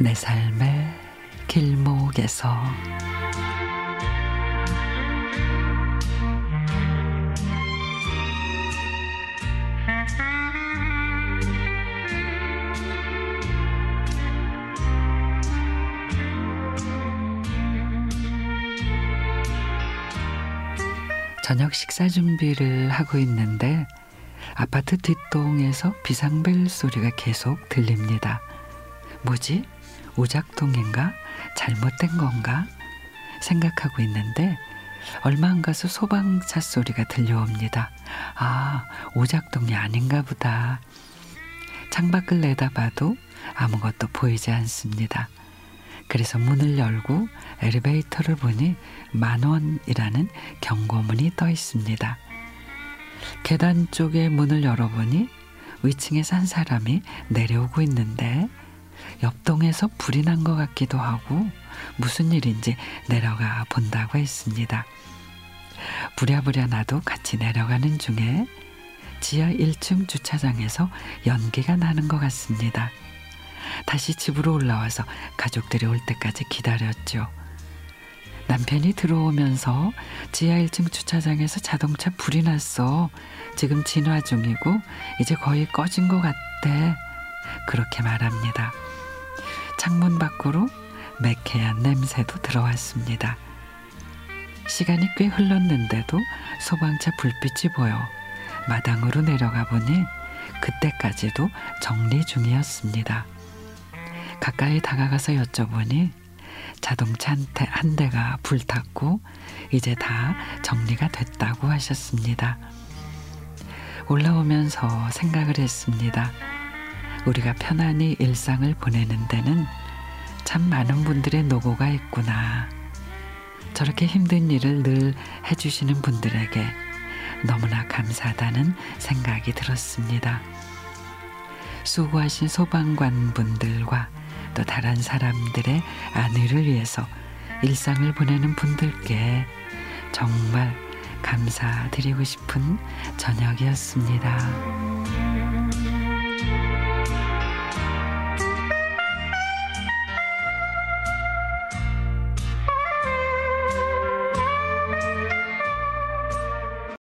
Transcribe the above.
내 삶의 길목에서 저녁 식사 준비를 하고 있는데 아파트 뒷동에서 비상벨 소리가 계속 들립니다. 뭐지? 오작동인가? 잘못된 건가? 생각하고 있는데 얼마 안 가서 소방차 소리가 들려옵니다. 아, 오작동이 아닌가 보다. 창밖을 내다봐도 아무것도 보이지 않습니다. 그래서 문을 열고 엘리베이터를 보니 만 원이라는 경고문이 떠 있습니다. 계단 쪽에 문을 열어보니 위층에서 한 사람이 내려오고 있는데 옆동에서 불이 난 것 같기도 하고 무슨 일인지 내려가 본다고 했습니다. 부랴부랴 나도 같이 내려가는 중에 지하 1층 주차장에서 연기가 나는 것 같습니다. 다시 집으로 올라와서 가족들이 올 때까지 기다렸죠. 남편이 들어오면서 지하 1층 주차장에서 자동차 불이 났어. 지금 진화 중이고 이제 거의 꺼진 것 같대. 그렇게 말합니다. 창문 밖으로 매캐한 냄새도 들어왔습니다. 시간이 꽤 흘렀는데도 소방차 불빛이 보여 마당으로 내려가 보니 그때까지도 정리 중이었습니다. 가까이 다가가서 여쭤보니 자동차 한 대가 불탔고 이제 다 정리가 됐다고 하셨습니다. 올라오면서 생각을 했습니다. 우리가 편안히 일상을 보내는 데는 참 많은 분들의 노고가 있구나. 저렇게 힘든 일을 늘 해주시는 분들에게 너무나 감사하다는 생각이 들었습니다. 수고하신 소방관 분들과 또 다른 사람들의 안위를 위해서 일상을 보내는 분들께 정말 감사드리고 싶은 저녁이었습니다.